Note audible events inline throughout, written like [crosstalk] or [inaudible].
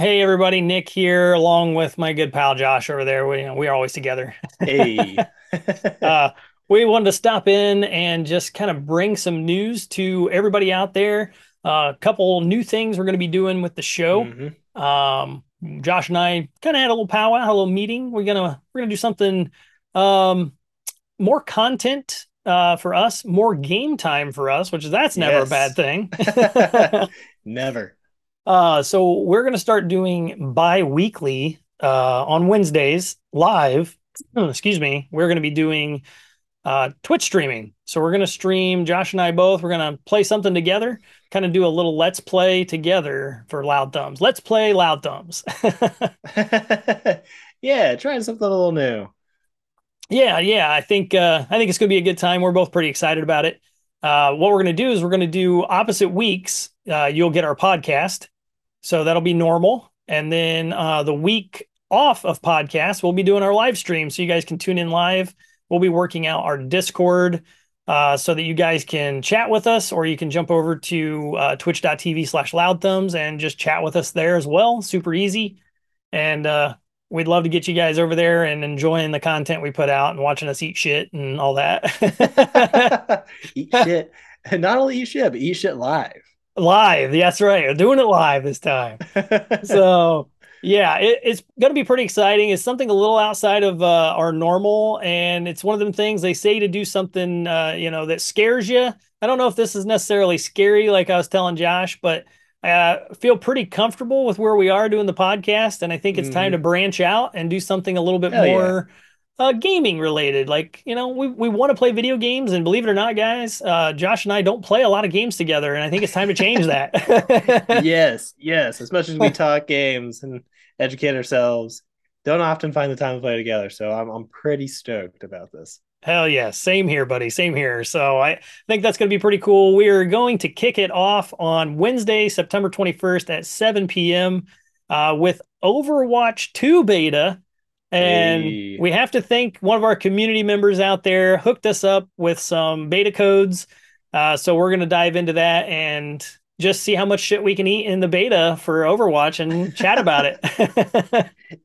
Hey everybody, Nick here, along with my good pal Josh over there. We, you know, we are always together. Hey. [laughs] uh, we wanted to stop in and just kind of bring some news to everybody out there. Uh, a couple new things we're going to be doing with the show. hmm Um, Josh and I kind of had a little powwow, a little meeting. We're gonna we're gonna do something um, more content uh, for us, more game time for us, which is that's never a bad thing. [laughs] [laughs] Never. Uh, so we're gonna start doing bi-weekly uh, on Wednesdays live. [clears throat] Excuse me. We're gonna be doing uh, Twitch streaming. So we're gonna stream Josh and I both. We're gonna play something together, kind of do a little let's play together for Loud Thumbs. Let's play Loud Thumbs. [laughs] Yeah, trying something a little new. Yeah, yeah. I think uh, I think it's gonna be a good time. We're both pretty excited about it. Uh, what we're gonna do is we're gonna do opposite weeks. Uh, you'll get our podcast, so that'll be normal, and then uh, the week off of podcast, we'll be doing our live stream, so you guys can tune in live. We'll be working out our Discord uh, so that you guys can chat with us, or you can jump over to uh, twitch.tv slash loud thumbs and just chat with us there as well. Super easy. And uh, we'd love to get you guys over there and enjoying the content we put out and watching us eat shit and all that. [laughs] [laughs] Eat shit. And Not only eat shit, but eat shit live. Live. That's right. We're doing it live this time. So, [laughs] yeah, it, it's going to be pretty exciting. It's something a little outside of uh, our normal. And it's one of them things they say to do something, uh, you know, that scares you. I don't know if this is necessarily scary, like I was telling Josh, but I feel pretty comfortable with where we are doing the podcast. And I think it's time to hmm branch out and do something a little bit Hell yeah. Uh, gaming related. Like, you know, we, we want to play video games. And believe it or not, guys, uh, Josh and I don't play a lot of games together. And I think it's time to change that. [laughs] Yes, yes. As much as we talk games and educate ourselves, don't often find the time to play together. So I'm I'm pretty stoked about this. Hell yeah. Same here, buddy. Same here. So I think that's going to be pretty cool. We are going to kick it off on Wednesday, September 21st at 7 p.m. Uh, with Overwatch 2 beta. And Hey. we have to thank one of our community members out there hooked us up with some beta codes. Uh, so we're going to dive into that and just see how much shit we can eat in the beta for Overwatch and chat about it. [laughs] [laughs]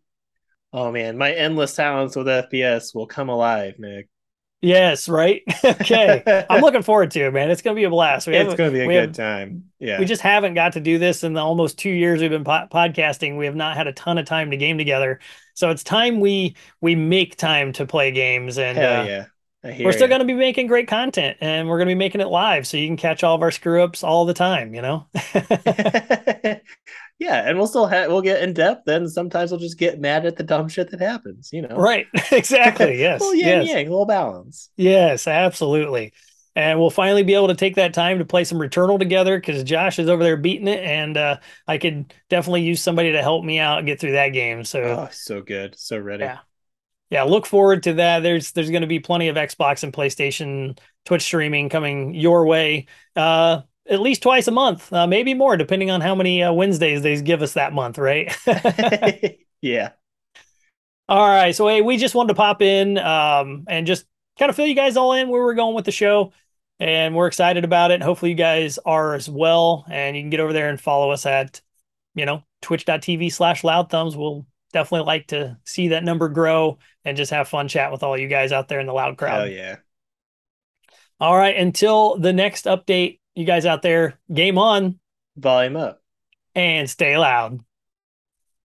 Oh man, my endless talents with FPS will come alive, Nick. Yes, right. [laughs] okay. I'm looking forward to it, man. It's going to be a blast. We It's going to be a good have time. Yeah. We just haven't got to do this in the almost two years we've been po- podcasting. We have not had a ton of time to game together, so it's time we we make time to play games, and Hell uh, yeah. We're still going to be making great content, and we're going to be making it live, so you can catch all of our screw ups all the time. You know, [laughs] [laughs] Yeah, and we'll still have we'll get in depth, and sometimes we'll just get mad at the dumb shit that happens, you know. right? [laughs] exactly. [laughs] Yes. Well, yin yes. yang, a little balance. Yes. Absolutely. And we'll finally be able to take that time to play some Returnal together because Josh is over there beating it, and uh, I could definitely use somebody to help me out and get through that game. So Oh, so good. So ready. yeah. yeah, look forward to that. There's there's going to be plenty of Xbox and PlayStation Twitch streaming coming your way, uh, at least twice a month, uh, maybe more, depending on how many uh, Wednesdays they give us that month, right? [laughs] [laughs] Yeah. all right, so hey, we just wanted to pop in um, and just kind of fill you guys all in where we're going with the show, and we're excited about it. Hopefully, you guys are as well, and you can get over there and follow us at you know twitch.tv slash loud thumbs. We'll definitely like to see that number grow and just have fun chat with all you guys out there in the loud crowd. yeah. All right. Until the next update, you guys out there, game on Volume up. and stay loud.